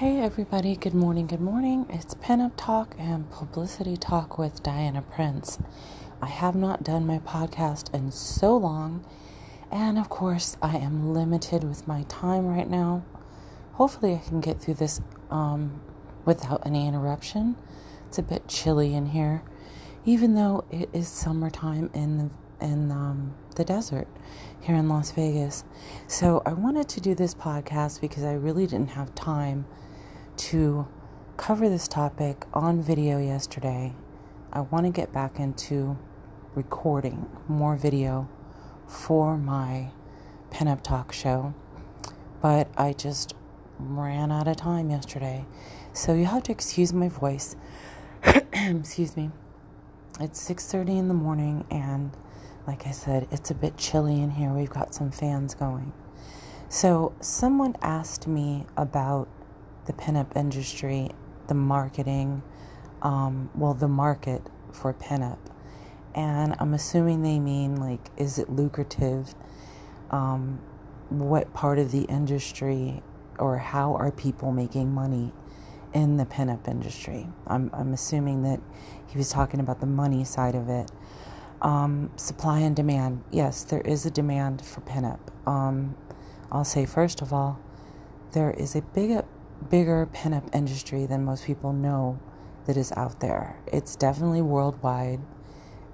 Hey everybody, good morning, good morning. It's Pinup Talk and Publicity Talk with Diana Prince. I have not done my podcast in so long, and of course, I am limited with my time right now. Hopefully, I can get through this um, without any interruption. It's a bit chilly in here, even though it is summertime in the in um, the desert here in Las Vegas. So I wanted to do this podcast because I really didn't have time to cover this topic on video yesterday. I want to get back into recording more video for my pinup talk show, but I just ran out of time yesterday. So you have to excuse my voice. excuse me. It's 6:30 in the morning and like I said, it's a bit chilly in here. We've got some fans going. So, someone asked me about the pinup industry, the marketing, um, well, the market for pinup. And I'm assuming they mean like, is it lucrative? Um, what part of the industry or how are people making money in the pinup industry? I'm, I'm assuming that he was talking about the money side of it. Um, supply and demand. Yes, there is a demand for pinup. Um, I'll say, first of all, there is a big bigger pinup industry than most people know that is out there. It's definitely worldwide.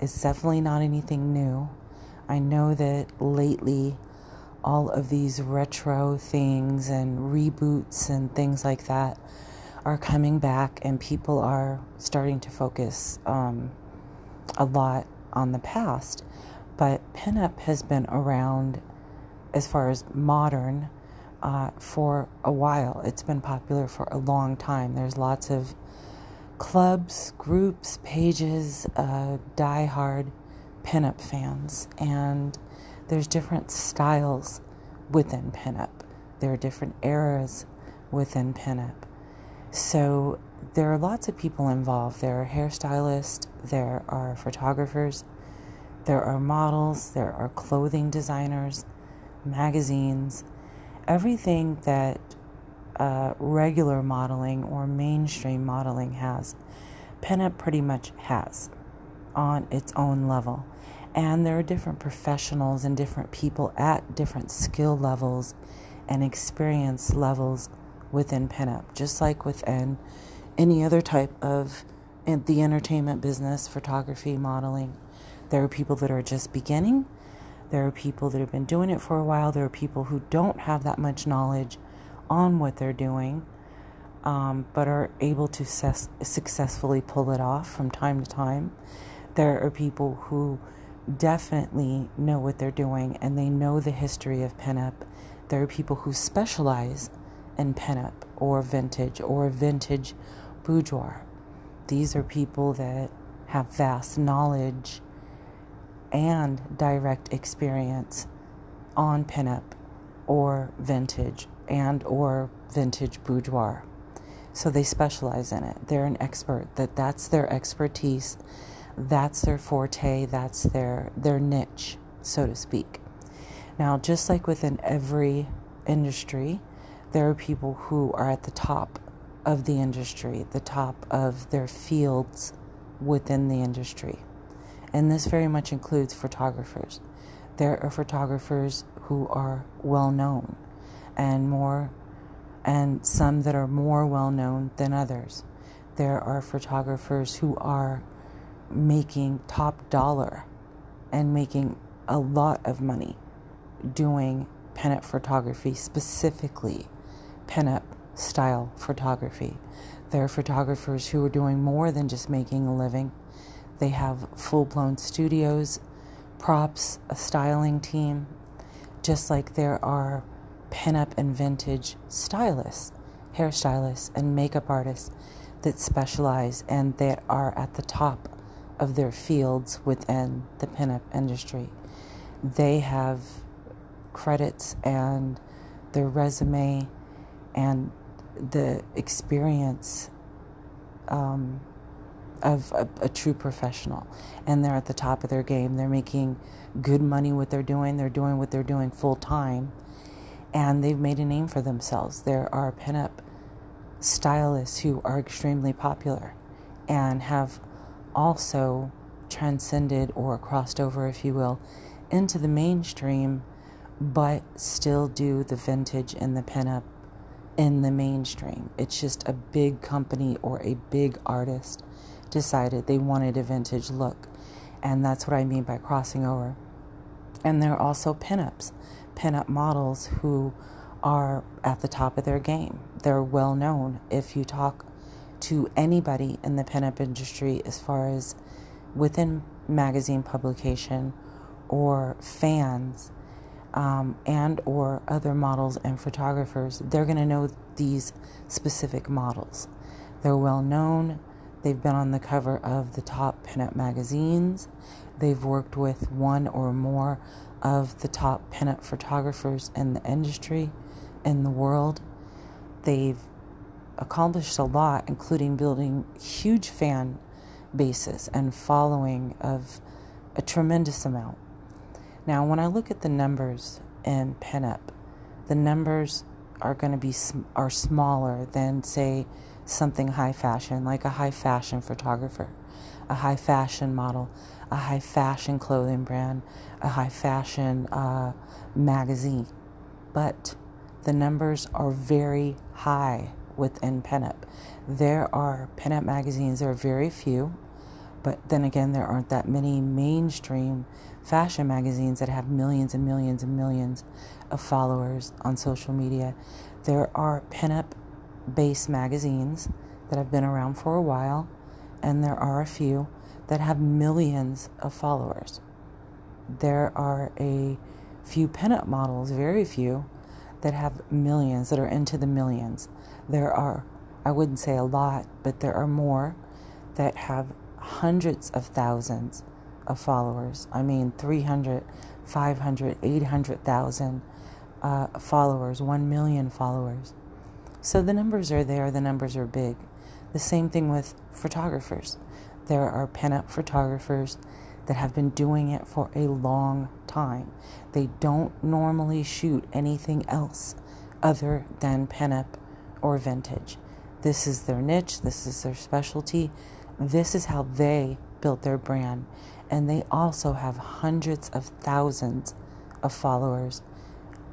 It's definitely not anything new. I know that lately all of these retro things and reboots and things like that are coming back, and people are starting to focus um, a lot on the past. But pinup has been around as far as modern uh, for a while. It's been popular for a long time. There's lots of clubs, groups, pages, uh, die-hard pinup fans, and there's different styles within pinup. There are different eras within pinup. So there are lots of people involved. There are hairstylists, there are photographers, there are models, there are clothing designers, magazines, everything that uh, regular modeling or mainstream modeling has, pinup pretty much has on its own level. And there are different professionals and different people at different skill levels and experience levels within pinup, just like within any other type of the entertainment business, photography, modeling. There are people that are just beginning there are people that have been doing it for a while. There are people who don't have that much knowledge on what they're doing, um, but are able to ses- successfully pull it off from time to time. There are people who definitely know what they're doing and they know the history of pinup. There are people who specialize in pinup or vintage or vintage boudoir. These are people that have vast knowledge and direct experience on pinup or vintage and or vintage boudoir. So they specialize in it. They're an expert. That that's their expertise. That's their forte. That's their their niche, so to speak. Now, just like within every industry, there are people who are at the top of the industry, the top of their fields within the industry and this very much includes photographers. There are photographers who are well known and more and some that are more well known than others. There are photographers who are making top dollar and making a lot of money doing pinup photography, specifically pinup style photography. There are photographers who are doing more than just making a living they have full blown studios, props, a styling team, just like there are pinup and vintage stylists, hairstylists, and makeup artists that specialize and that are at the top of their fields within the pinup industry. They have credits and their resume and the experience um, of a, a, true professional. And they're at the top of their game. They're making good money what they're doing. They're doing what they're doing full time. And they've made a name for themselves. There are pinup stylists who are extremely popular and have also transcended or crossed over, if you will, into the mainstream, but still do the vintage and the pinup in the mainstream. It's just a big company or a big artist decided they wanted a vintage look. And that's what I mean by crossing over. And there are also pinups, pinup models who are at the top of their game. They're well known. If you talk to anybody in the pinup industry, as far as within magazine publication or fans, um, and or other models and photographers, they're going to know these specific models. They're well known. They've been on the cover of the top pinup magazines. They've worked with one or more of the top pinup photographers in the industry, in the world. They've accomplished a lot, including building huge fan bases and following of a tremendous amount. Now, when I look at the numbers in pinup, the numbers are going to be are smaller than say something high fashion, like a high fashion photographer, a high fashion model, a high fashion clothing brand, a high fashion uh, magazine. But the numbers are very high within pinup. There are pinup magazines, there are very few, but then again, there aren't that many mainstream fashion magazines that have millions and millions and millions of followers on social media. There are pinup based magazines that have been around for a while, and there are a few that have millions of followers. There are a few pinup models, very few, that have millions, that are into the millions. There are, I wouldn't say a lot, but there are more that have hundreds of thousands of followers. I mean, 300, 500, 800,000 uh, followers, 1 million followers. So the numbers are there, the numbers are big. The same thing with photographers. There are pinup photographers that have been doing it for a long time. They don't normally shoot anything else other than pinup or vintage. This is their niche, this is their specialty, this is how they built their brand and they also have hundreds of thousands of followers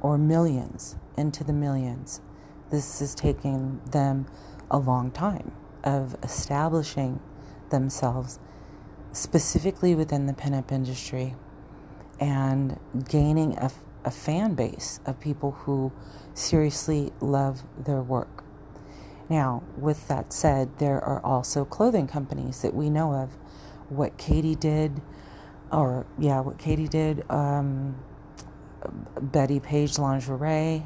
or millions into the millions. This is taking them a long time of establishing themselves specifically within the pinup industry and gaining a, a fan base of people who seriously love their work. Now, with that said, there are also clothing companies that we know of what Katie did, or yeah, what Katie did, um, Bettie Page lingerie.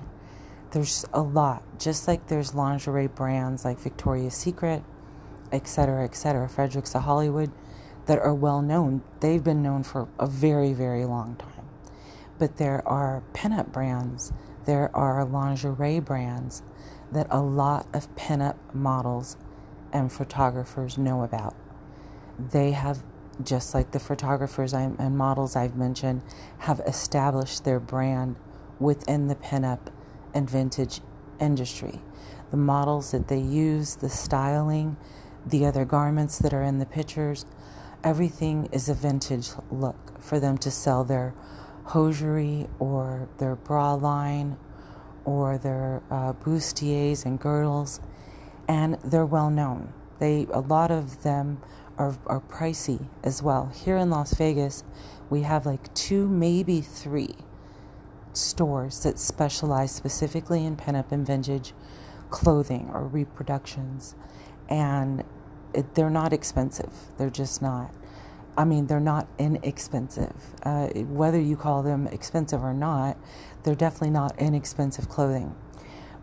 There's a lot, just like there's lingerie brands like Victoria's Secret, etc., etc., Fredericks of Hollywood, that are well known. They've been known for a very, very long time. But there are pinup brands, there are lingerie brands that a lot of pinup models and photographers know about they have, just like the photographers and models I've mentioned, have established their brand within the pinup and vintage industry. The models that they use, the styling, the other garments that are in the pictures, everything is a vintage look for them to sell their hosiery or their bra line or their uh, bustiers and girdles, and they're well known. They a lot of them are, are pricey as well. Here in Las Vegas, we have like two, maybe three stores that specialize specifically in pinup and vintage clothing or reproductions. And it, they're not expensive. They're just not. I mean, they're not inexpensive. Uh, whether you call them expensive or not, they're definitely not inexpensive clothing.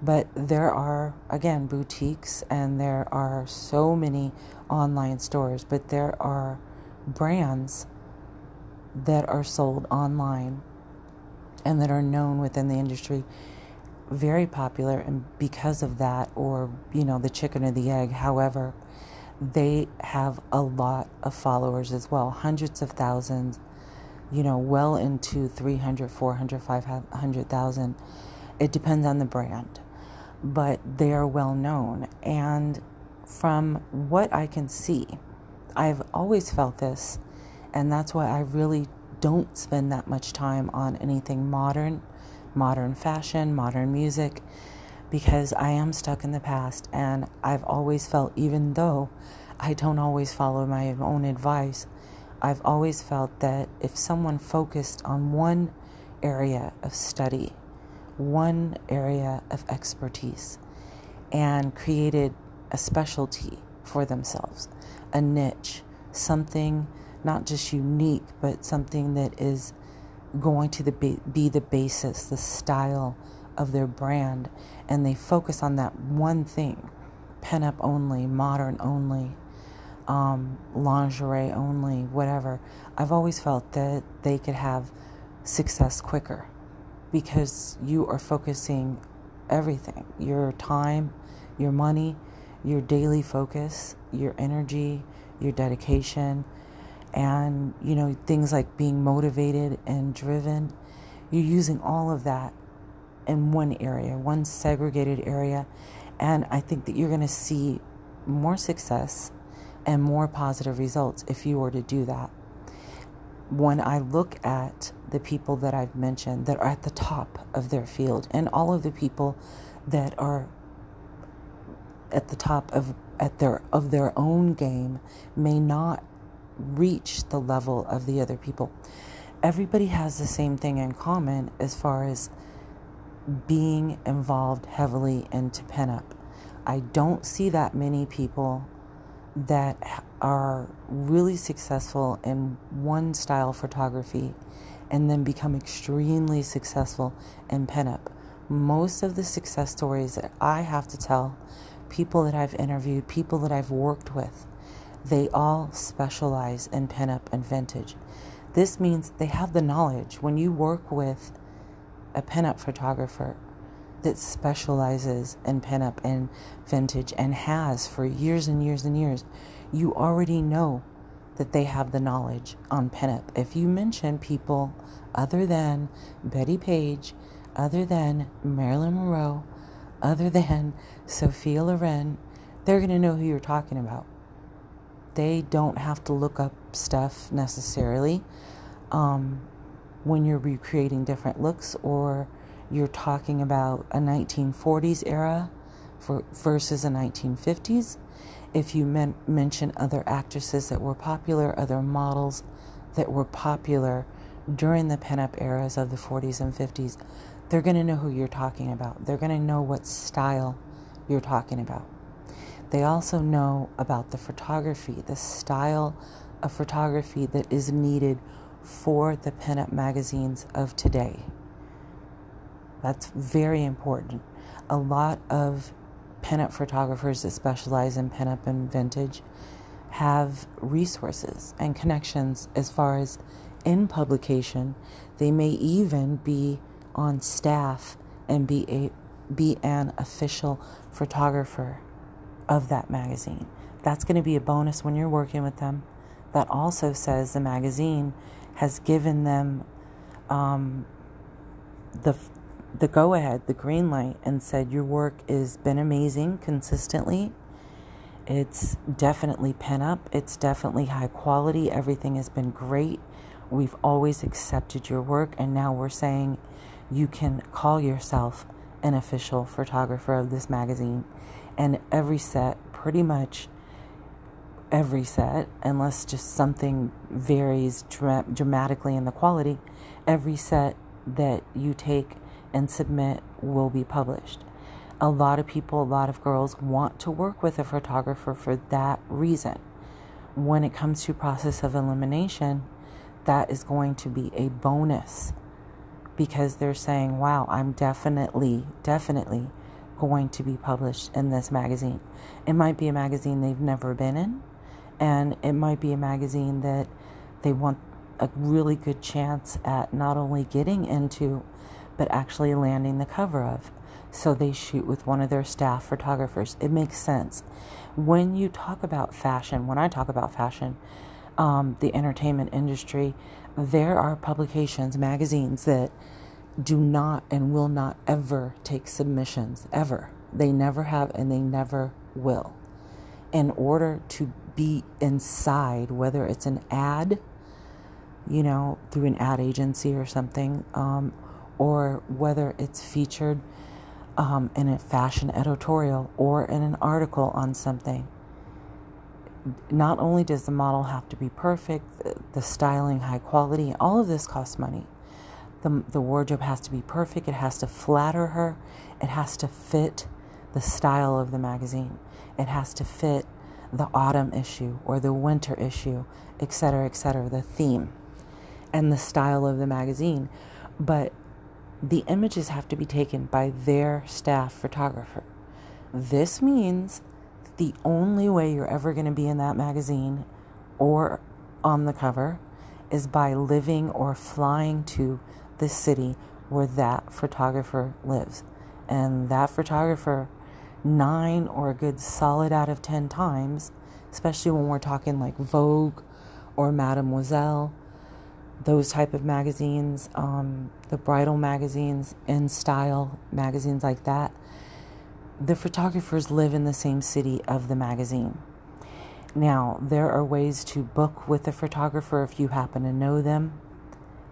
But there are, again, boutiques and there are so many online stores, but there are brands that are sold online and that are known within the industry very popular and because of that or you know the chicken or the egg however they have a lot of followers as well hundreds of thousands you know well into 300 400 500,000 it depends on the brand but they are well known. And from what I can see, I've always felt this, and that's why I really don't spend that much time on anything modern, modern fashion, modern music, because I am stuck in the past. And I've always felt, even though I don't always follow my own advice, I've always felt that if someone focused on one area of study, one area of expertise, and created a specialty for themselves, a niche, something not just unique, but something that is going to the be the basis, the style of their brand, and they focus on that one thing, pinup only, modern only, um, lingerie only, whatever. I've always felt that they could have success quicker because you are focusing everything your time, your money, your daily focus, your energy, your dedication, and you know, things like being motivated and driven. You're using all of that in one area, one segregated area, and I think that you're going to see more success and more positive results if you were to do that. When I look at the people that I've mentioned that are at the top of their field and all of the people that are at the top of at their of their own game may not reach the level of the other people. Everybody has the same thing in common as far as being involved heavily into pinup. I don't see that many people that are really successful in one style photography and then become extremely successful in pinup. Most of the success stories that I have to tell, people that I've interviewed, people that I've worked with, they all specialize in pinup and vintage. This means they have the knowledge. When you work with a pinup photographer that specializes in pinup and vintage and has for years and years and years, you already know that they have the knowledge on pinup. If you mention people other than Bettie Page, other than Marilyn Monroe, other than Sophia Loren, they're going to know who you're talking about. They don't have to look up stuff necessarily um, when you're recreating different looks or you're talking about a 1940s era for, versus a 1950s. If you men- mention other actresses that were popular, other models that were popular during the pinup eras of the 40s and 50s, they're going to know who you're talking about. They're going to know what style you're talking about. They also know about the photography, the style of photography that is needed for the pinup magazines of today. That's very important. A lot of pinup photographers that specialize in pinup and vintage have resources and connections as far as in publication. They may even be on staff and be a be an official photographer of that magazine. That's going to be a bonus when you're working with them. That also says the magazine has given them um, the the go ahead, the green light, and said, Your work has been amazing consistently. It's definitely pinup. it's definitely high quality. Everything has been great. We've always accepted your work, and now we're saying you can call yourself an official photographer of this magazine. And every set, pretty much every set, unless just something varies dra- dramatically in the quality, every set that you take and submit will be published. A lot of people, a lot of girls want to work with a photographer for that reason. When it comes to process of elimination, that is going to be a bonus because they're saying, wow, I'm definitely, definitely going to be published in this magazine. It might be a magazine they've never been in, and it might be a magazine that they want a really good chance at not only getting into but actually landing the cover of. So they shoot with one of their staff photographers. It makes sense. When you talk about fashion, when I talk about fashion, um, the entertainment industry, there are publications, magazines that do not and will not ever take submissions, ever. They never have and they never will. In order to be inside, whether it's an ad, you know, through an ad agency or something, um, or whether it's featured um, in a fashion editorial or in an article on something. Not only does the model have to be perfect, the styling high quality, all of this costs money. The, the wardrobe has to be perfect, it has to flatter her, it has to fit the style of the magazine, it has to fit the autumn issue or the winter issue, etc., etc., the theme and the style of the magazine. But the images have to be taken by their staff photographer. This means the only way you're ever going to be in that magazine or on the cover is by living or flying to the city where that photographer lives. And that photographer, nine or a good solid out of ten times, especially when we're talking like Vogue or Mademoiselle those type of magazines, um, the bridal magazines, in style magazines like that, the photographers live in the same city of the magazine. Now, there are ways to book with a photographer if you happen to know them.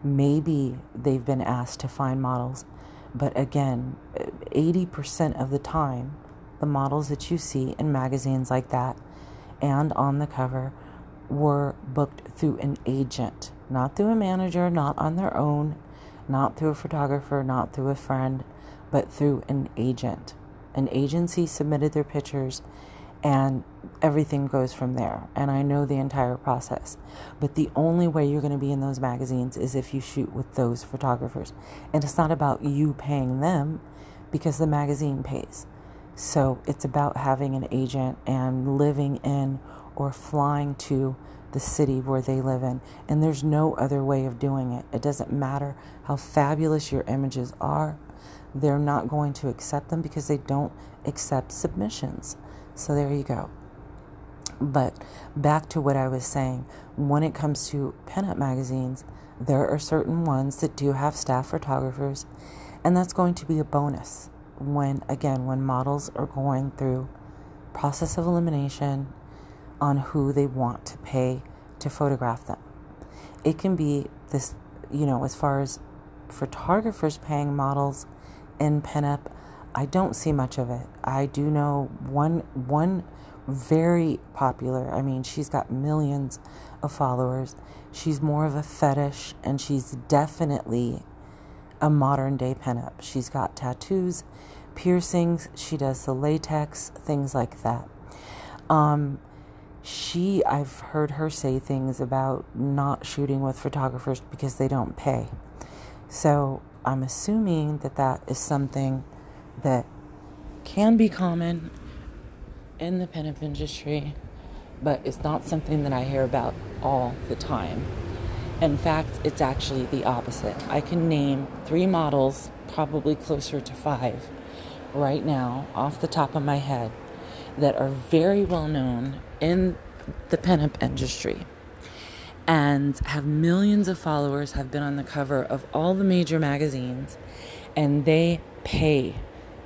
Maybe they've been asked to find models, but again, 80% of the time, the models that you see in magazines like that and on the cover were booked through an agent not through a manager, not on their own, not through a photographer, not through a friend, but through an agent. An agency submitted their pictures and everything goes from there. And I know the entire process. But the only way you're going to be in those magazines is if you shoot with those photographers. And it's not about you paying them because the magazine pays. So it's about having an agent and living in or flying to the city where they live in. And there's no other way of doing it. It doesn't matter how fabulous your images are, they're not going to accept them because they don't accept submissions. So there you go. But back to what I was saying, when it comes to pinup magazines, there are certain ones that do have staff photographers, and that's going to be a bonus when, again, when models are going through process of elimination on who they want to pay to photograph them. It can be this, you know, as far as photographers paying models in pinup, I don't see much of it. I do know one one very popular. I mean, she's got millions of followers. She's more of a fetish and she's definitely a modern day pinup. She's got tattoos, piercings, she does the latex, things like that. Um, she I've heard her say things about not shooting with photographers because they don't pay. So I'm assuming that that is something that can be common in the pinup industry, but it's not something that I hear about all the time. In fact, it's actually the opposite. I can name three models, probably closer to five, right now off the top of my head that are very well known in the pinup industry and have millions of followers, have been on the cover of all the major magazines, and they pay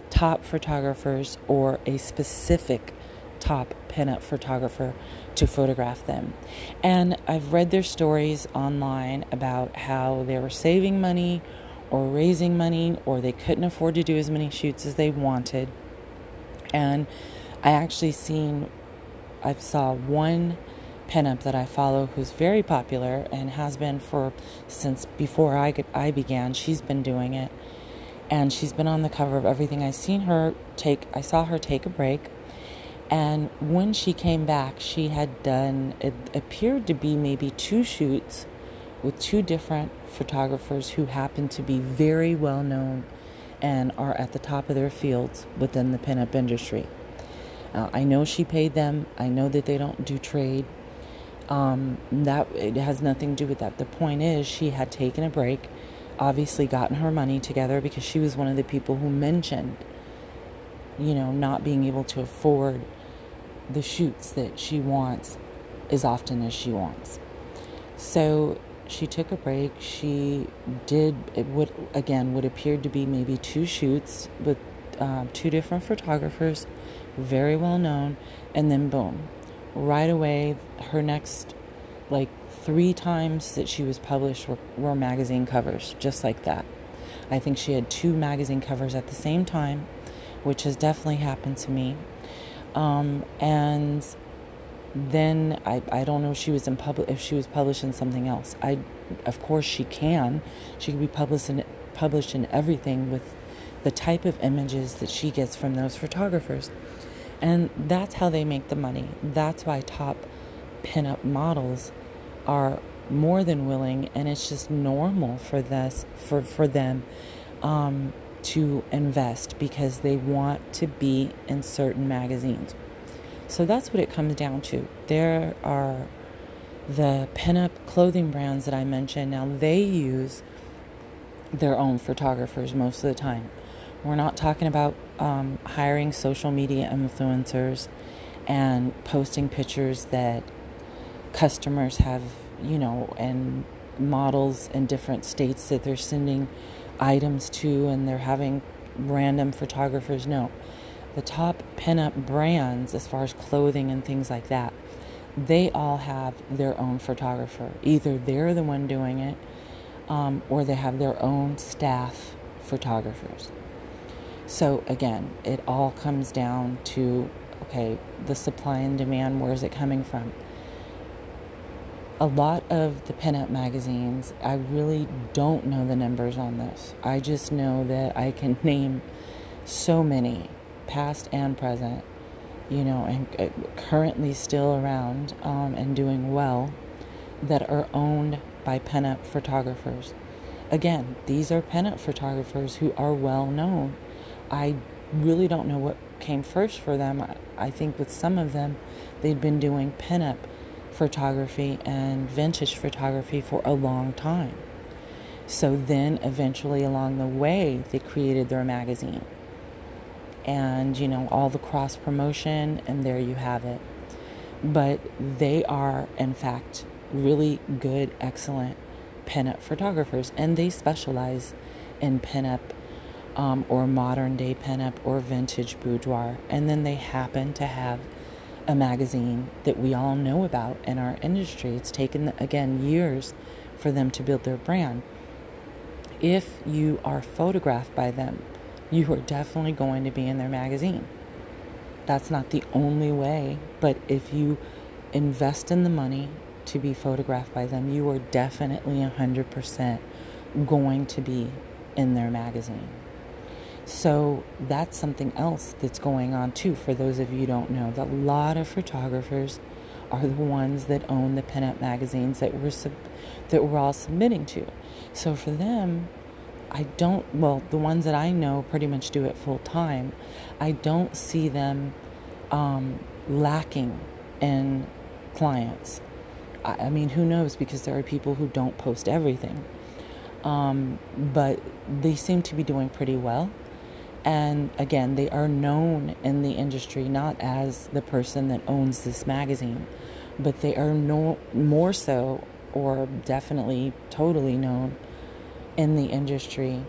top photographers or a specific top pinup photographer to photograph them. And I've read their stories online about how they were saving money or raising money or they couldn't afford to do as many shoots as they wanted. And I actually seen I saw one pinup that I follow who's very popular and has been for since before I could, I began. She's been doing it, and she's been on the cover of everything. I seen her take. I saw her take a break, and when she came back, she had done. It appeared to be maybe two shoots with two different photographers who happen to be very well known and are at the top of their fields within the pinup industry. Uh, I know she paid them. I know that they don't do trade. Um, that it has nothing to do with that. The point is, she had taken a break, obviously gotten her money together because she was one of the people who mentioned, you know, not being able to afford the shoots that she wants as often as she wants. So she took a break. She did would again what appeared to be maybe two shoots with um, two different photographers, very well known, and then boom, right away, her next like three times that she was published were, were magazine covers, just like that. I think she had two magazine covers at the same time, which has definitely happened to me. Um, and then I, I don't know if she was in public if she was published in something else. I of course she can. She could be published in published in everything with the type of images that she gets from those photographers. And that's how they make the money. That's why top pinup models are more than willing and it's just normal for this for, for them um, to invest because they want to be in certain magazines. So that's what it comes down to. There are the pinup clothing brands that I mentioned. Now they use their own photographers most of the time. We're not talking about um, hiring social media influencers and posting pictures that customers have, you know, and models in different states that they're sending items to and they're having random photographers. No the top pinup brands, as far as clothing and things like that, they all have their own photographer. Either they're the one doing it, um, or they have their own staff photographers. So again, it all comes down to okay, the supply and demand. Where is it coming from? A lot of the pinup magazines, I really don't know the numbers on this. I just know that I can name so many past and present, you know, and uh, currently still around um, and doing well, that are owned by pinup photographers. Again, these are pinup photographers who are well known. I really don't know what came first for them. I, I think with some of them, they'd been doing pinup photography and vintage photography for a long time. So then, eventually, along the way, they created their magazine and you know all the cross promotion and there you have it but they are in fact really good excellent pinup photographers and they specialize in pinup um, or modern day pinup or vintage boudoir and then they happen to have a magazine that we all know about in our industry it's taken again years for them to build their brand if you are photographed by them you are definitely going to be in their magazine. That's not the only way, but if you invest in the money to be photographed by them, you are definitely 100% going to be in their magazine. So that's something else that's going on too. For those of you don't know, a lot of photographers are the ones that own the pinup magazines that we're sub- that we're all submitting to. So for them, I don't, well, the ones that I know pretty much do it full time. I don't see them um, lacking in clients. I, I, mean, who knows? Because there are people who don't post everything. Um, but they seem to be doing pretty well. And again, they are known in the industry not as the person that owns this magazine, but they are no, more so, or definitely totally known in the industry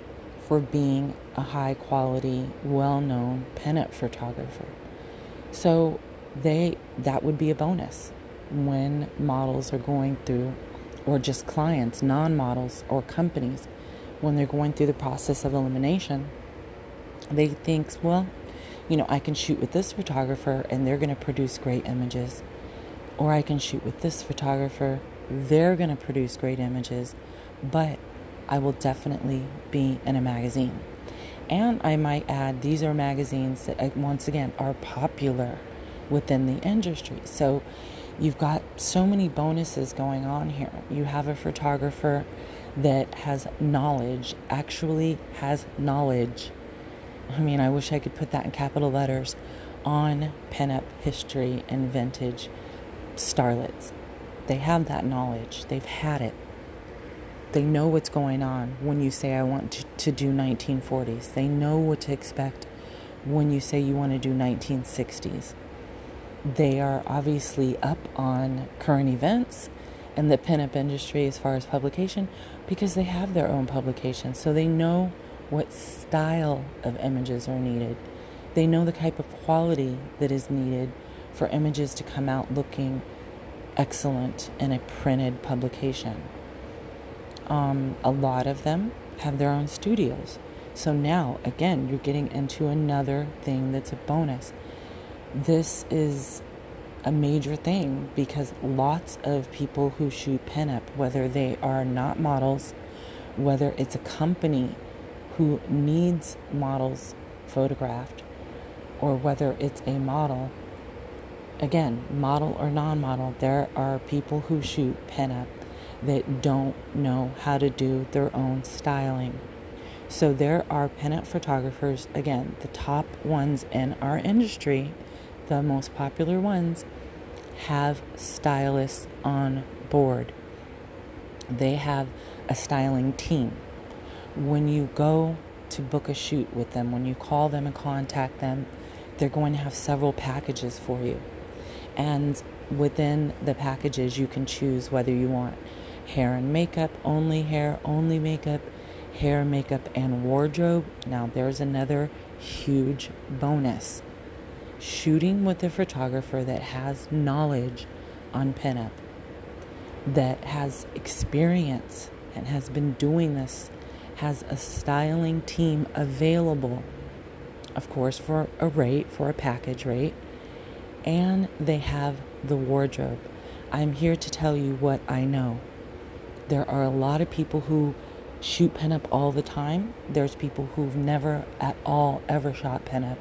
for being a high quality, well known pinup photographer. So they that would be a bonus when models are going through or just clients, non-models or companies when they're going through the process of elimination. They think, well, you know, I can shoot with this photographer and they're going to produce great images. Or I can shoot with this photographer, they're going to produce great images, but I will definitely be in a magazine. And I might add, these are magazines that, once again, are popular within the industry. So you've got so many bonuses going on here. You have a photographer that has knowledge, actually has knowledge. I mean, I wish I could put that in capital letters on pinup history and vintage starlets. They have that knowledge, they've had it. They know what's going on when you say, I want to, to do 1940s. They know what to expect when you say you want to do 1960s. They are obviously up on current events in the pinup industry as far as publication because they have their own publication. So they know what style of images are needed. They know the type of quality that is needed for images to come out looking excellent in a printed publication. Um, a lot of them have their own studios. So now, again, you're getting into another thing that's a bonus. This is a major thing because lots of people who shoot pinup, whether they are not models, whether it's a company who needs models photographed, or whether it's a model, again, model or non model, there are people who shoot pinup that don't know how to do their own styling. So there are pinup photographers, again, the top ones in our industry, the most popular ones, have stylists on board. They have a styling team. When you go to book a shoot with them, when you call them and contact them, they're going to have several packages for you. And within the packages, you can choose whether you want hair and makeup, only hair, only makeup, hair, makeup, and wardrobe. Now, there's another huge bonus shooting with a photographer that has knowledge on pinup, that has experience and has been doing this, has a styling team available, of course, for a rate, for a package rate, and they have the wardrobe. I'm here to tell you what I know. There are a lot of people who shoot pinup all the time. There's people who've never at all ever shot pinup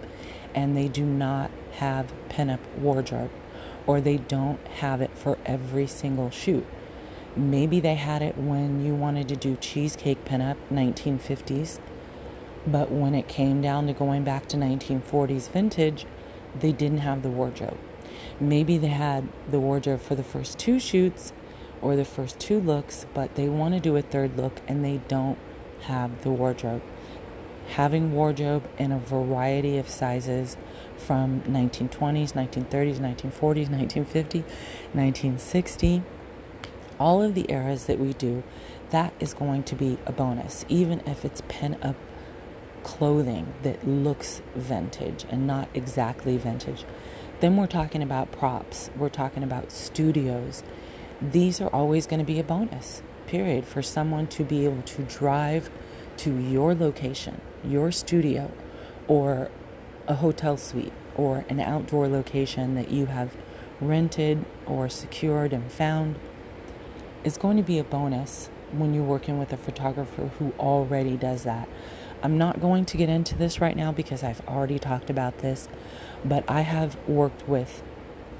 and they do not have pinup wardrobe or they don't have it for every single shoot. Maybe they had it when you wanted to do cheesecake pinup 1950s, but when it came down to going back to 1940s vintage, they didn't have the wardrobe. Maybe they had the wardrobe for the first two shoots or the first two looks, but they want to do a third look and they don't have the wardrobe. Having wardrobe in a variety of sizes from 1920s, 1930s, 1940s, 1950, 1960, all of the eras that we do, that is going to be a bonus, even if it's pin up clothing that looks vintage and not exactly vintage. Then we're talking about props, we're talking about studios these are always going to be a bonus, period, for someone to be able to drive to your location, your studio, or a hotel suite, or an outdoor location that you have rented or secured and found. It's going to be a bonus when you're working with a photographer who already does that. I'm not going to get into this right now because I've already talked about this, but I have worked with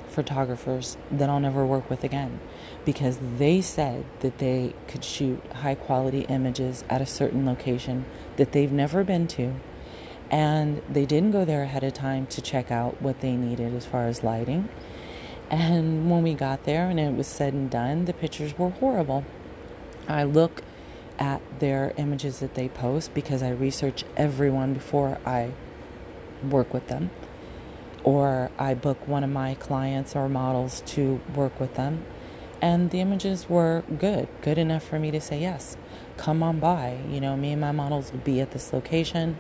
photographers that I'll never work with again because they said that they could shoot high quality images at a certain location that they've never been to and they didn't go there ahead of time to check out what they needed as far as lighting. And when we got there and it was said and done, the pictures were horrible. I look at their images that they post because I research everyone before I work with them or I book one of my clients or models to work with them. And the images were good, good enough for me to say, yes, come on by. You know, me and my models will be at this location.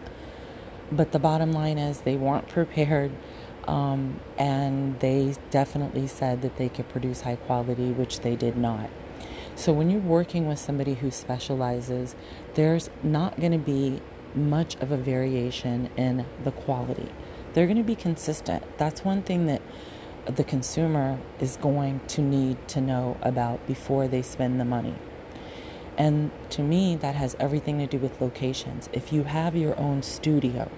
But the bottom line is, they weren't prepared. Um, and they definitely said that they could produce high quality, which they did not. So, when you're working with somebody who specializes, there's not going to be much of a variation in the quality they're going to be consistent. That's one thing that the consumer is going to need to know about before they spend the money. And to me, that has everything to do with locations. If you have your own studio,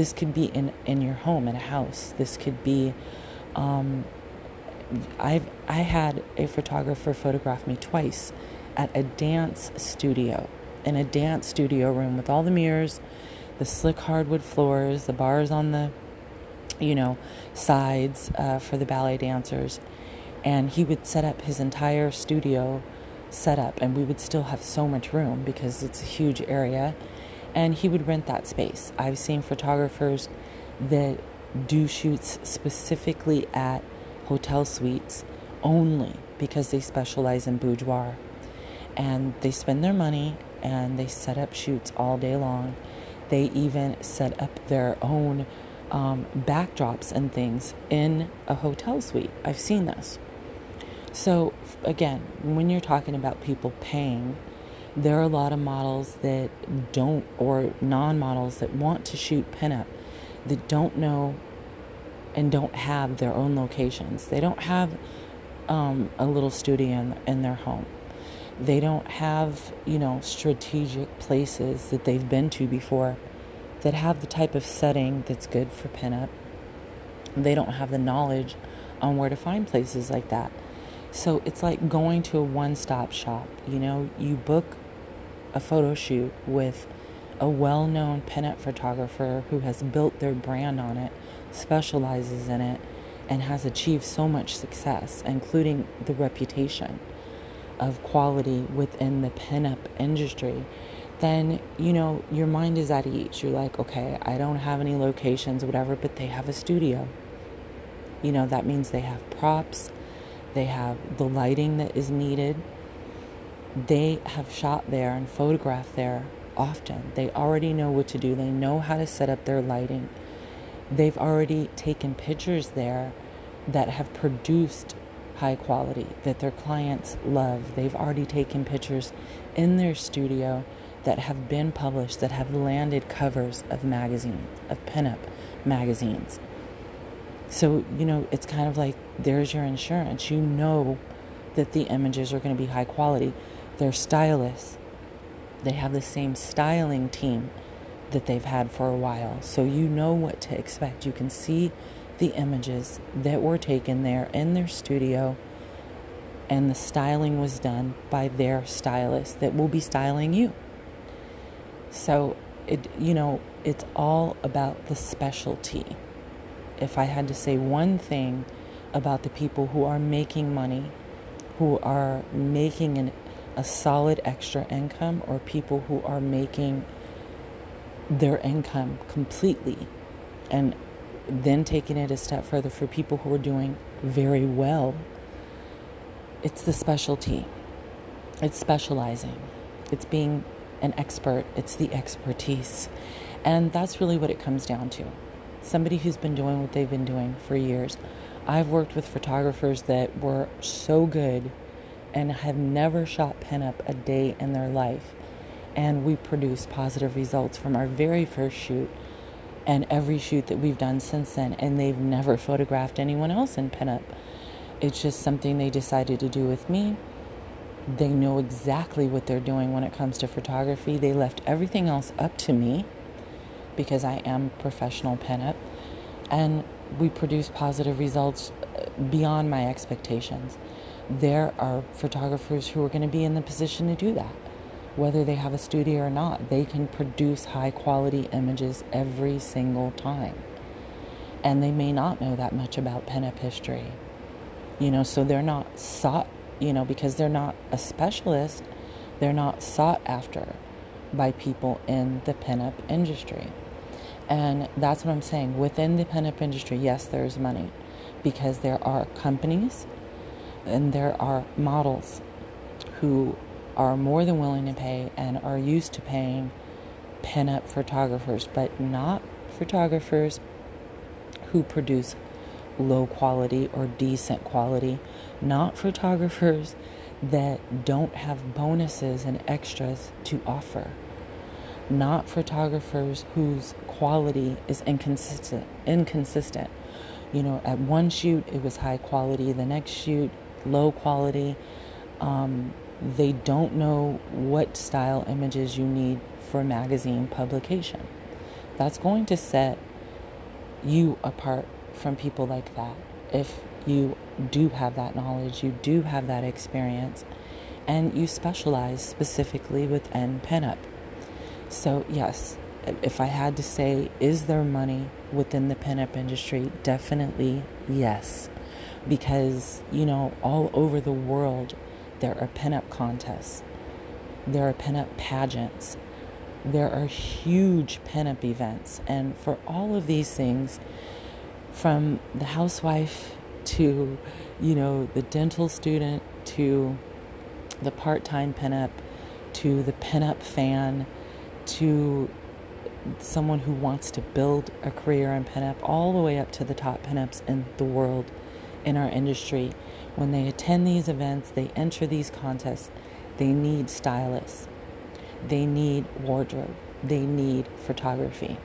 this could be in, in your home, in a house. This could be, um, I've I had a photographer photograph me twice at a dance studio, in a dance studio room with all the mirrors, the slick hardwood floors, the bars on the you know, sides uh, for the ballet dancers. And he would set up his entire studio set up, and we would still have so much room because it's a huge area. And he would rent that space. I've seen photographers that do shoots specifically at hotel suites only because they specialize in boudoir. And they spend their money and they set up shoots all day long They even set up their own um, backdrops and things in a hotel suite. I've seen this. So, again, when you're talking about people paying, there are a lot of models that don't, or non models that want to shoot pinup that don't know and don't have their own locations. They don't have um, a little studio in, in their home. They don't have, you know, strategic places that they've been to before that have the type of setting that's good for pinup. They don't have the knowledge on where to find places like that. So it's like going to a one stop shop. You know, you book a photo shoot with a well known pinup photographer who has built their brand on it, specializes in it, and has achieved so much success, including the reputation of quality within the pinup industry, then you know your mind is at ease. You're like, okay, I don't have any locations, whatever, but they have a studio. You know, that means they have props, they have the lighting that is needed. They have shot there and photographed there often. They already know what to do, they know how to set up their lighting. They've already taken pictures there that have produced high quality that their clients love. They've already taken pictures in their studio that have been published, that have landed covers of magazines, of pinup magazines. So, you know, it's kind of like there's your insurance. You know that the images are going to be high quality. They're stylists, they have the same styling team that they've had for a while. So, you know what to expect. You can see the images that were taken there in their studio and the styling was done by their stylist that will be styling you. So it you know, it's all about the specialty. If I had to say one thing about the people who are making money, who are making an, a solid extra income or people who are making their income completely and then taking it a step further for people who are doing very well, it's the specialty. It's specializing. It's being an expert. It's the expertise. And that's really what it comes down to. Somebody who's been doing what they've been doing for years. I've worked with photographers that were so good and have never shot pinup a day in their life. And we produce positive results from our very first shoot and every shoot that we've done since then, and they've never photographed anyone else in pinup. It's just something they decided to do with me. They know exactly what they're doing when it comes to photography. They left everything else up to me because I am professional pinup, and we produce positive results uh, beyond my expectations. There are photographers who are going to be in the position to do that whether they have a studio or not. They can produce high quality images every single time. And they may not know that much about pinup history. You know, so they're not sought, you know, because they're not a specialist, they're not sought after by people in the pinup industry. And that's what I'm saying. Within the pinup industry, yes, there's money because there are companies and there are models who are more than willing to pay and are used to paying pinup photographers, but not photographers who produce low quality or decent quality, not photographers that don't have bonuses and extras to offer, not photographers whose quality is inconsistent. Inconsistent. You know, at one shoot it was high quality, the next shoot low quality. Um, they don't know what style images you need for magazine publication. That's going to set you apart from people like that. If you do have that knowledge, you do have that experience, and you specialize specifically within pinup. So, yes, if I had to say, is there money within the pinup industry? Definitely yes. Because, you know, all over the world, there are pinup contests. There are pinup pageants. There are huge pinup events. And for all of these things, from the housewife to, you know, the dental student to the part time pinup to the pinup fan to someone who wants to build a career in pinup, all the way up to the top pinups in the world in our industry. When they attend these events, they enter these contests, they need stylists, they need wardrobe, they need photography.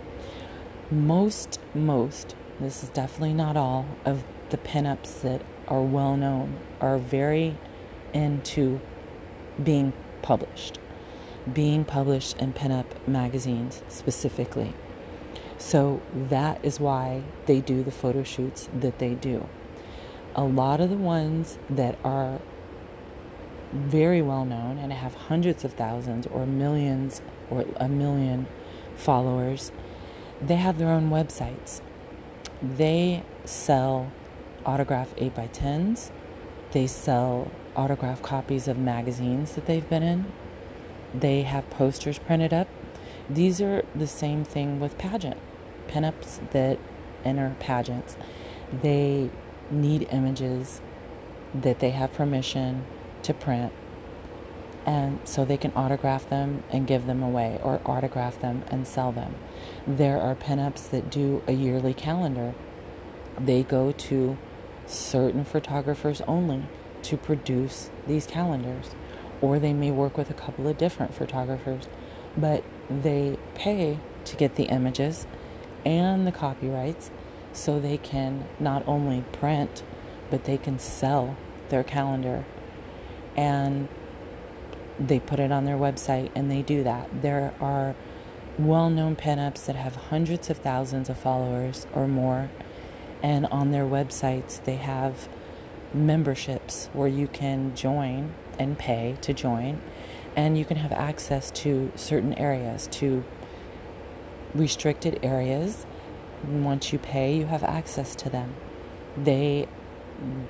Most, most, this is definitely not all, of the pinups that are well known are very into being published, being published in pinup magazines specifically. So that is why they do the photo shoots that they do. A lot of the ones that are very well known and have hundreds of thousands or millions or a million followers, they have their own websites. They sell autograph 8x10s. They sell autograph copies of magazines that they've been in. They have posters printed up. These are the same thing with pageant pinups that enter pageants. They need images that they have permission to print and so they can autograph them and give them away or autograph them and sell them. There are pinups that do a yearly calendar. They go to certain photographers only to produce these calendars, or they may work with a couple of different photographers, but they pay to get the images and the copyrights so they can not only print but they can sell their calendar and they put it on their website and they do that. There are well known pinups that have hundreds of thousands of followers or more and on their websites, they have memberships where you can join and pay to join, and you can have access to certain areas, to restricted areas. Once you pay, you have access to them. They,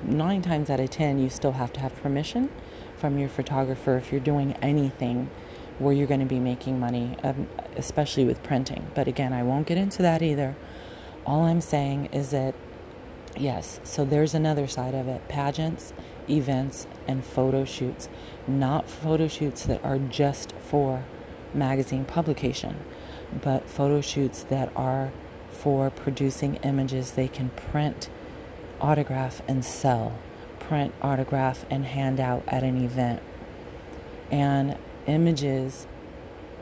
nine times out of ten, you still have to have permission from your photographer if you're doing anything where you're going to be making money, um, especially with printing. But again, I won't get into that either. All I'm saying is that, yes, so there's another side of it pageants, events, and photo shoots. Not photo shoots that are just for magazine publication, but photo shoots that are for producing images they can print, autograph, and sell. Print, autograph, and hand out at an event. And images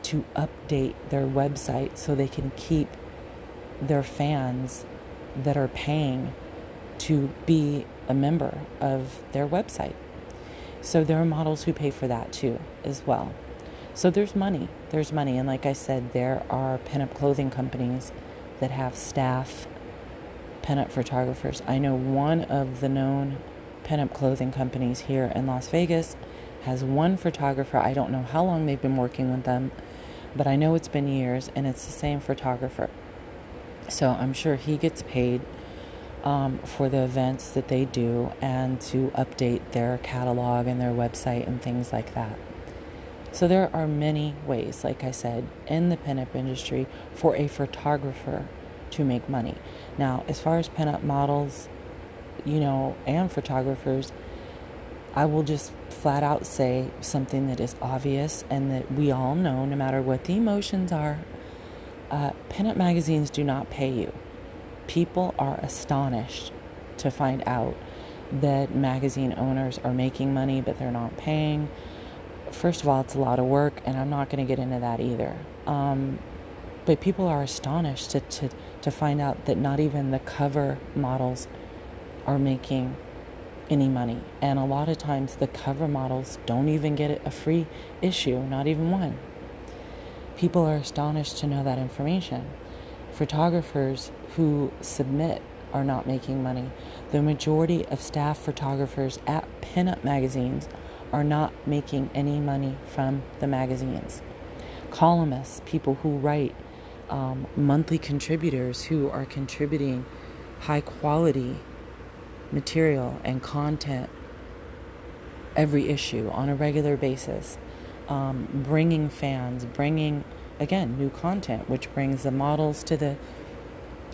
to update their website so they can keep their fans that are paying to be a member of their website. So there are models who pay for that too, as well. So there's money. There's money. And like I said, there are pinup clothing companies that have staff pinup photographers. I know one of the known pinup clothing companies here in Las Vegas has one photographer. I don't know how long they've been working with them, but I know it's been years, and it's the same photographer. So I'm sure he gets paid um, for the events that they do and to update their catalog and their website and things like that. So there are many ways, like I said, in the pinup industry for a photographer to make money. Now, as far as pinup models, you know, and photographers, I will just flat out say something that is obvious and that we all know, no matter what the emotions are uh, pinup magazines do not pay you. People are astonished to find out that magazine owners are making money, but they're not paying. First of all, it's a lot of work, and I'm not going to get into that either. Um, but people are astonished to, to, to find out that not even the cover models are making any money. And a lot of times, the cover models don't even get a free issue, not even one. People are astonished to know that information. Photographers who submit are not making money. The majority of staff photographers at pinup magazines are not making any money from the magazines. Columnists, people who write, um, monthly contributors who are contributing high quality material and content every issue on a regular basis um, bringing fans, bringing again new content, which brings the models to the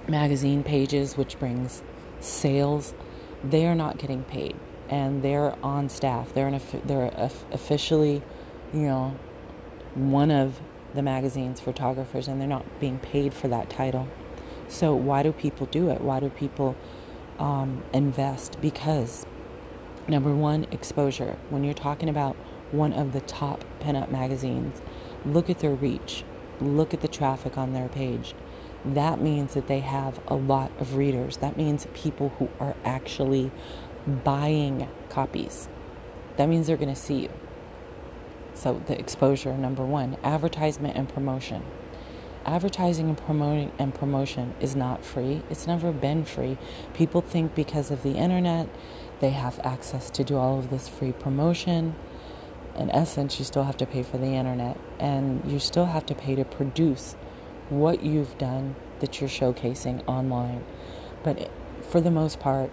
magazine pages, which brings sales. They are not getting paid, and they're on staff. They're an, they're officially, you know, one of the magazine's photographers and they're not being paid for that title. So, why do people do it? Why do people um, invest? Because, number one, exposure. When you're talking about one of the top pinup magazines, look at their reach, look at the traffic on their page. That means that they have a lot of readers. That means people who are actually buying copies. That means they're going to see you. So, the exposure, number one, advertisement and promotion. Advertising and promoting and promotion is not free. It's never been free. People think because of the internet, they have access to do all of this free promotion. In essence, you still have to pay for the internet and you still have to pay to produce what you've done that you're showcasing online. But for the most part,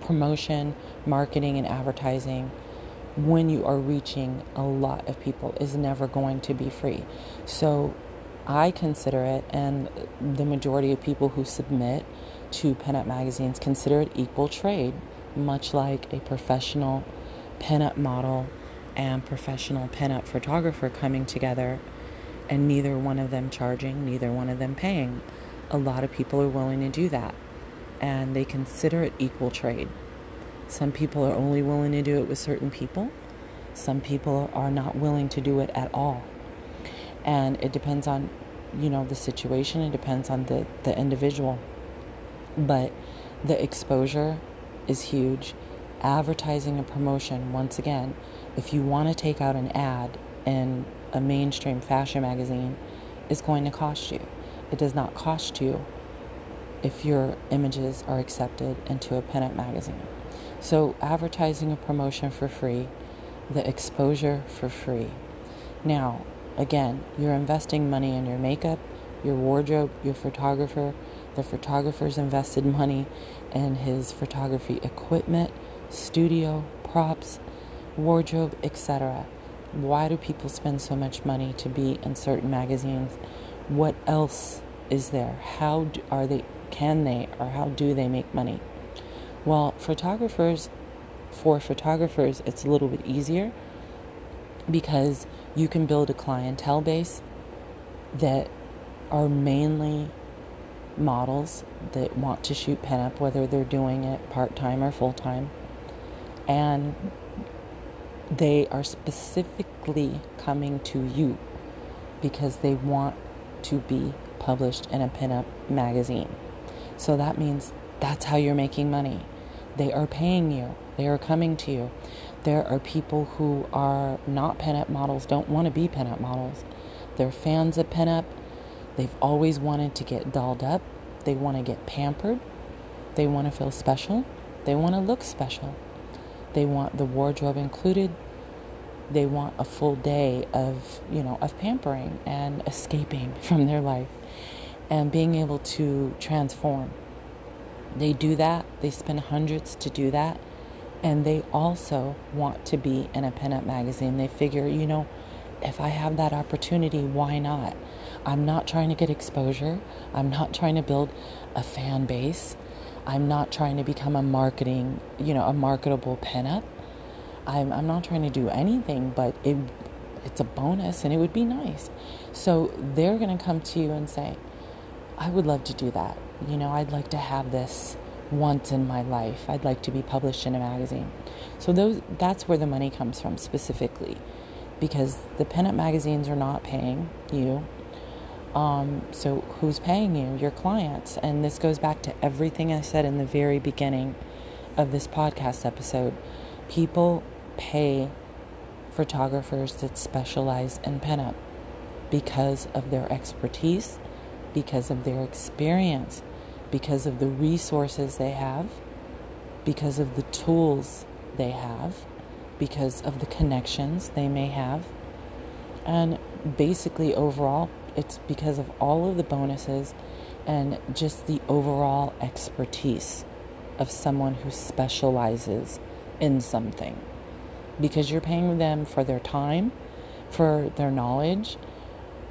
promotion, marketing, and advertising when you are reaching a lot of people is never going to be free. So I consider it, and the majority of people who submit to pinup magazines consider it equal trade, much like a professional pinup model and professional pinup photographer coming together, and neither one of them charging, neither one of them paying. A lot of people are willing to do that, and they consider it equal trade. Some people are only willing to do it with certain people. Some people are not willing to do it at all. And it depends on, you know, the situation. It depends on the, the individual. But the exposure is huge. Advertising and promotion, once again, if you want to take out an ad in a mainstream fashion magazine, is going to cost you. It does not cost you if your images are accepted into a pinup magazine. So, advertising and promotion for free, the exposure for free. Now, again, you're investing money in your makeup, your wardrobe, your photographer. The photographer's invested money in his photography equipment, studio, props, wardrobe, etc. Why do people spend so much money to be in certain magazines? What else is there? How do, are they can they or how do they make money? Well, photographers, for photographers, it's a little bit easier because you can build a clientele base that are mainly models that want to shoot pinup, whether they're doing it part time or full time. And they are specifically coming to you because they want to be published in a pinup magazine. So that means that's how you're making money. They are paying you, they are coming to you. There are people who are not pinup models, don't want to be pinup models. They're fans of pinup. They've always wanted to get dolled up. They want to get pampered. They want to feel special. They want to look special. They want the wardrobe included. They want a full day of, you know, of pampering and escaping from their life and being able to transform. They do that, they spend hundreds to do that, and they also want to be in a pinup magazine. They figure, you know, if I have that opportunity, why not? I'm not trying to get exposure. I'm not trying to build a fan base. I'm not trying to become a marketing, you know, a marketable pinup. I'm, I'm not trying to do anything, but it, it's a bonus and it would be nice. So they're going to come to you and say, I would love to do that. You know, I'd like to have this once in my life. I'd like to be published in a magazine. So those that's where the money comes from specifically. Because the pinup magazines are not paying you. Um, so who's paying you? Your clients. And this goes back to everything I said in the very beginning of this podcast episode. People pay photographers that specialize in pinup because of their expertise because of their experience, because of the resources they have, because of the tools they have, because of the connections they may have. And basically, overall, it's because of all of the bonuses and just the overall expertise of someone who specializes in something. Because you're paying them for their time, for their knowledge,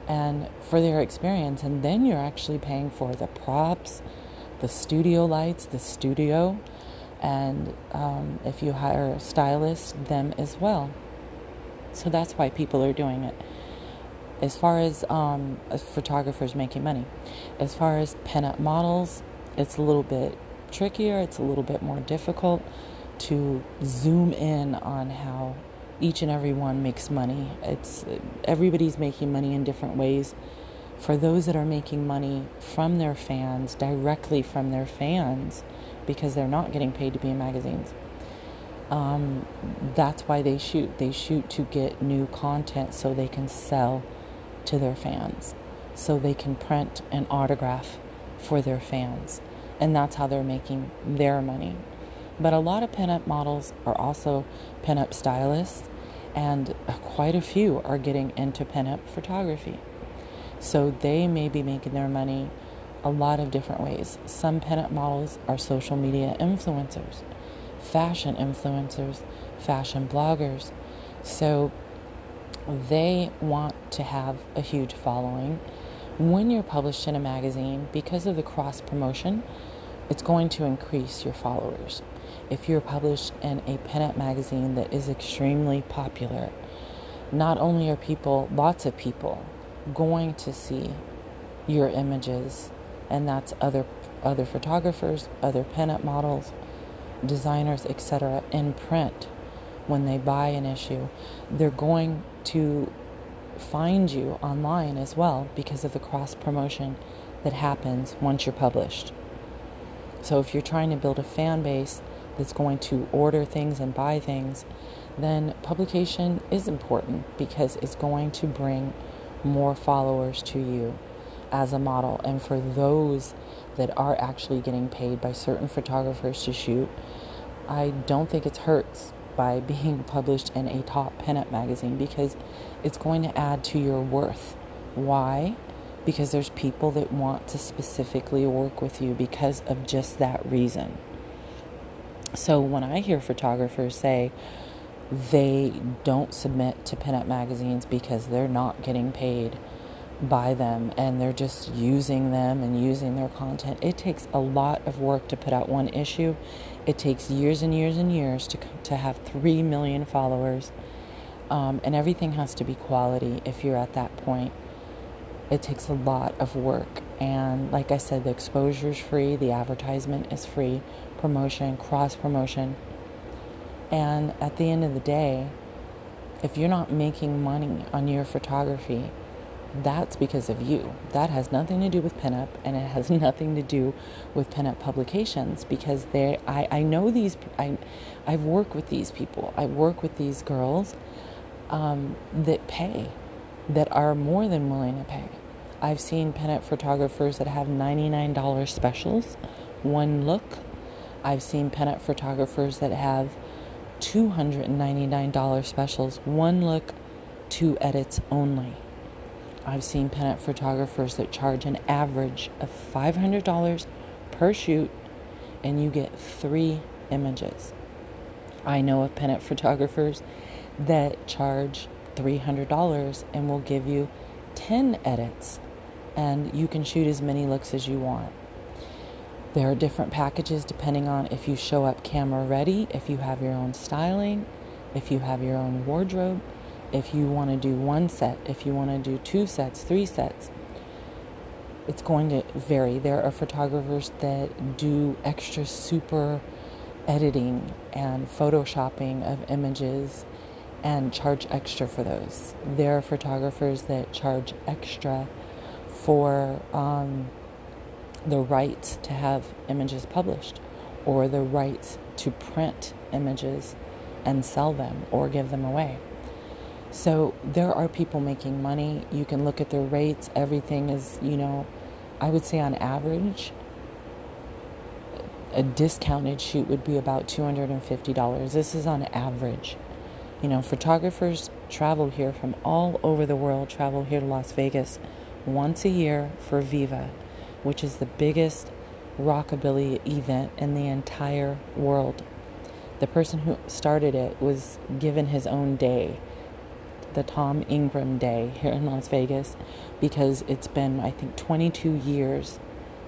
and for their experience. And then you're actually paying for the props, the studio lights, the studio, and um, if you hire a stylist, them as well. So that's why people are doing it. As far as um, photographers making money, as far as pinup models, it's a little bit trickier. It's a little bit more difficult to zoom in on how each and every one makes money. It's everybody's making money in different ways. For those that are making money from their fans, directly from their fans, because they're not getting paid to be in magazines. Um, that's why they shoot. They shoot to get new content so they can sell to their fans, so they can print an autograph for their fans. And that's how they're making their money. But a lot of pinup models are also pinup stylists, and quite a few are getting into pinup photography. So they may be making their money a lot of different ways. Some pinup models are social media influencers, fashion influencers, fashion bloggers. So they want to have a huge following. When you're published in a magazine, because of the cross promotion, it's going to increase your followers. If you're published in a pinup magazine that is extremely popular, not only are people, lots of people, going to see your images, and that's other other photographers, other pinup models, designers, etc. in print when they buy an issue. They're going to find you online as well because of the cross promotion that happens once you're published. So if you're trying to build a fan base that's going to order things and buy things, then publication is important because it's going to bring more followers to you as a model. And for those that are actually getting paid by certain photographers to shoot, I don't think it hurts by being published in a top pinup magazine because it's going to add to your worth. Why? Because there's people that want to specifically work with you because of just that reason. So when I hear photographers say they don't submit to pinup magazines because they're not getting paid by them and they're just using them and using their content, it takes a lot of work to put out one issue. It takes years and years and years to, to have 3 million followers. Um, and everything has to be quality if you're at that point. It takes a lot of work. And like I said, the exposure is free, the advertisement is free, promotion, cross promotion. And at the end of the day, if you're not making money on your photography, that's because of you. That has nothing to do with pinup and it has nothing to do with pinup publications because they I, I know these I I've worked with these people. I work with these girls um, that pay, that are more than willing to pay. I've seen pinup photographers that have $99 specials, one look. I've seen pinup photographers that have $299 specials, one look, two edits only. I've seen pinup photographers that charge an average of $500 per shoot and you get three images. I know of pinup photographers that charge $300 and will give you 10 edits and you can shoot as many looks as you want. There are different packages depending on if you show up camera ready, if you have your own styling, if you have your own wardrobe, if you want to do one set, if you want to do two sets, three sets. It's going to vary. There are photographers that do extra super editing and photoshopping of images and charge extra for those. There are photographers that charge extra for um, the rights to have images published or the rights to print images and sell them or give them away. So there are people making money. You can look at their rates. Everything is, you know, I would say on average, a discounted shoot would be about $250. This is on average. You know, photographers travel here from all over the world, travel here to Las Vegas once a year for Viva, which is the biggest rockabilly event in the entire world. The person who started it was given his own day the Tom Ingram Day here in Las Vegas because it's been, I think, 22 years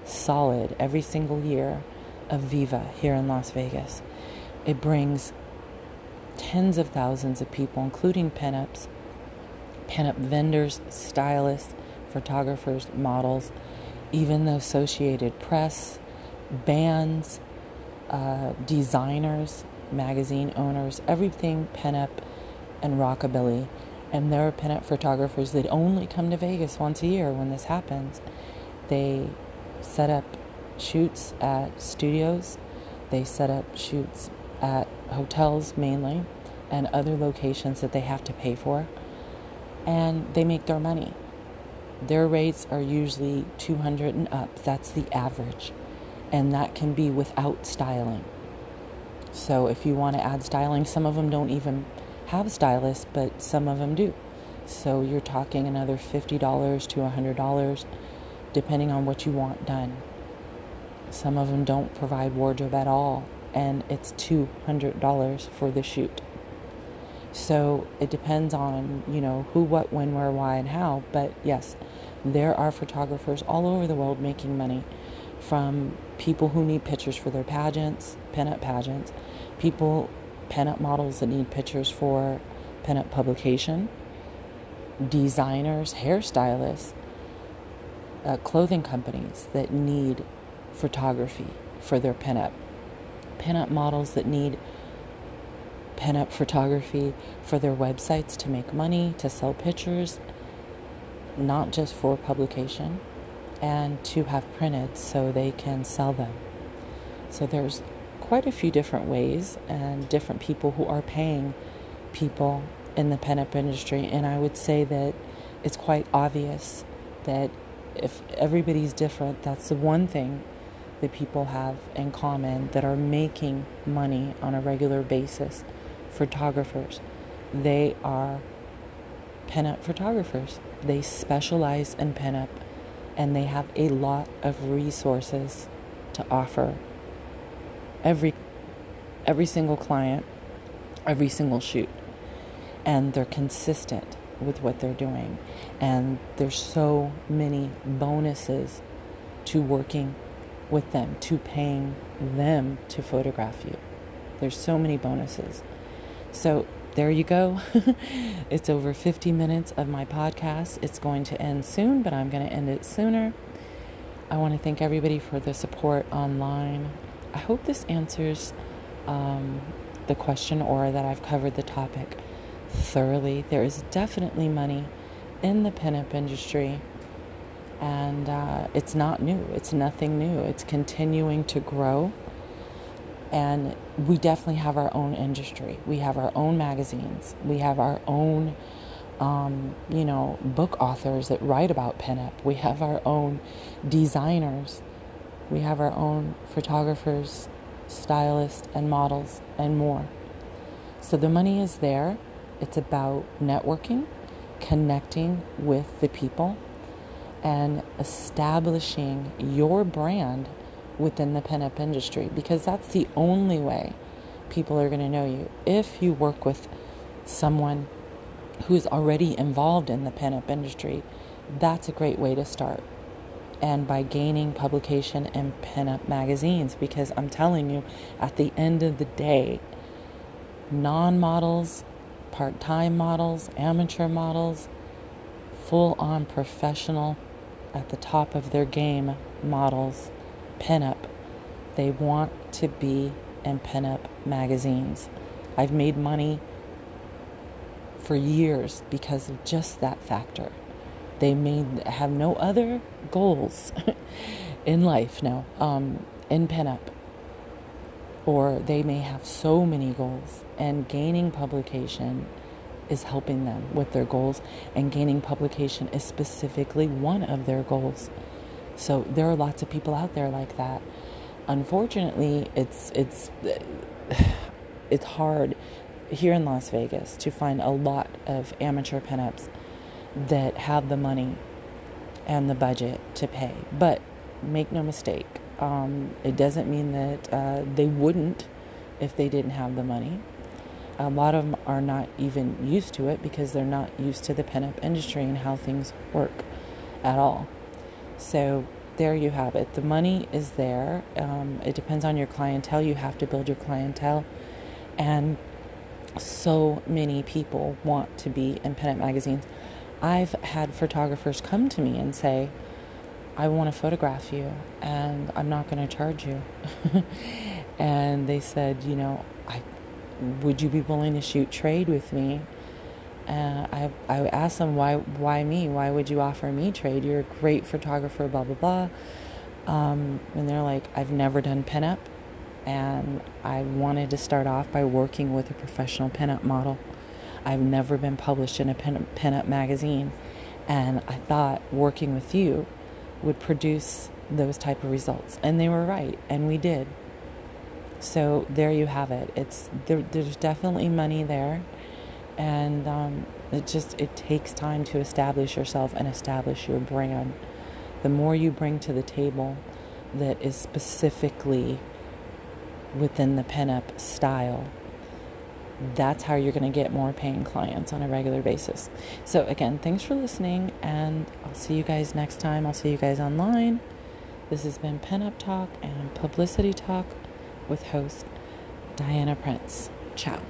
solid every single year of Viva here in Las Vegas. It brings tens of thousands of people, including pinups, pinup vendors, stylists, photographers, models, even the Associated Press, bands, uh, designers, magazine owners, everything pinup and rockabilly. And there are pinup photographers that only come to Vegas once a year when this happens. They set up shoots at studios, they set up shoots at hotels mainly, and other locations that they have to pay for, and they make their money. Their rates are usually 200 and up. That's the average. And that can be without styling. So if you want to add styling, some of them don't even have stylists, but some of them do. So you're talking another $50 to $100 depending on what you want done. Some of them don't provide wardrobe at all, and it's $200 for the shoot. So it depends on, you know, who, what, when, where, why, and how. But yes, there are photographers all over the world making money from people who need pictures for their pageants, pinup pageants, people, pinup models that need pictures for pinup publication, designers, hairstylists, uh, clothing companies that need photography for their pinup, pinup models that need pinup photography for their websites to make money, to sell pictures, not just for publication, and to have printed so they can sell them. So there's quite a few different ways and different people who are paying people in the pinup industry, and I would say that it's quite obvious that if everybody's different, that's the one thing that people have in common that are making money on a regular basis photographers. They are pinup photographers. They specialize in pinup and they have a lot of resources to offer every every single client, every single shoot. And they're consistent with what they're doing. And there's so many bonuses to working with them, to paying them to photograph you. There's so many bonuses. So there you go. it's over 50 minutes of my podcast. It's going to end soon, but I'm going to end it sooner. I want to thank everybody for the support online. I hope this answers um, the question or that I've covered the topic thoroughly. There is definitely money in the pinup industry, and uh, it's not new. It's nothing new. It's continuing to grow and we definitely have our own industry. We have our own magazines. We have our own, um, you know, book authors that write about pinup. We have our own designers. We have our own photographers, stylists, and models, and more. So the money is there. It's about networking, connecting with the people, and establishing your brand within the pinup industry because that's the only way people are going to know you. If you work with someone who's already involved in the pinup industry, that's a great way to start. And by gaining publication in pinup magazines, because I'm telling you, at the end of the day, non models, part time models, amateur models, full on professional, at the top of their game models pinup. They want to be in pinup magazines. I've made money for years because of just that factor. They may have no other goals in life now, um, in pinup, or they may have so many goals, and gaining publication is helping them with their goals, and gaining publication is specifically one of their goals. So there are lots of people out there like that. Unfortunately, it's it's it's hard here in Las Vegas to find a lot of amateur pinups that have the money and the budget to pay. But make no mistake, um, it doesn't mean that uh, they wouldn't if they didn't have the money. A lot of them are not even used to it because they're not used to the pinup industry and how things work at all. So there you have it. The money is there. Um, it depends on your clientele. You have to build your clientele. And so many people want to be in pinup magazines. I've had photographers come to me and say, I want to photograph you and I'm not going to charge you. and they said, you know, I would you be willing to shoot trade with me? And I I asked them why why me? Why would you offer me trade? You're a great photographer, blah blah blah. Um, and they're like, I've never done pinup, and I wanted to start off by working with a professional pinup model. I've never been published in a pin, pinup magazine, and I thought working with you would produce those type of results, and they were right, and we did. So there you have it. It's there, there's definitely money there, and um, it just it takes time to establish yourself and establish your brand. The more you bring to the table, that is specifically within the pinup style that's how you're going to get more paying clients on a regular basis. So, again, thanks for listening, and I'll see you guys next time. I'll see you guys online. This has been Pinup Talk and Publicity Talk with host Diana Prince. Ciao.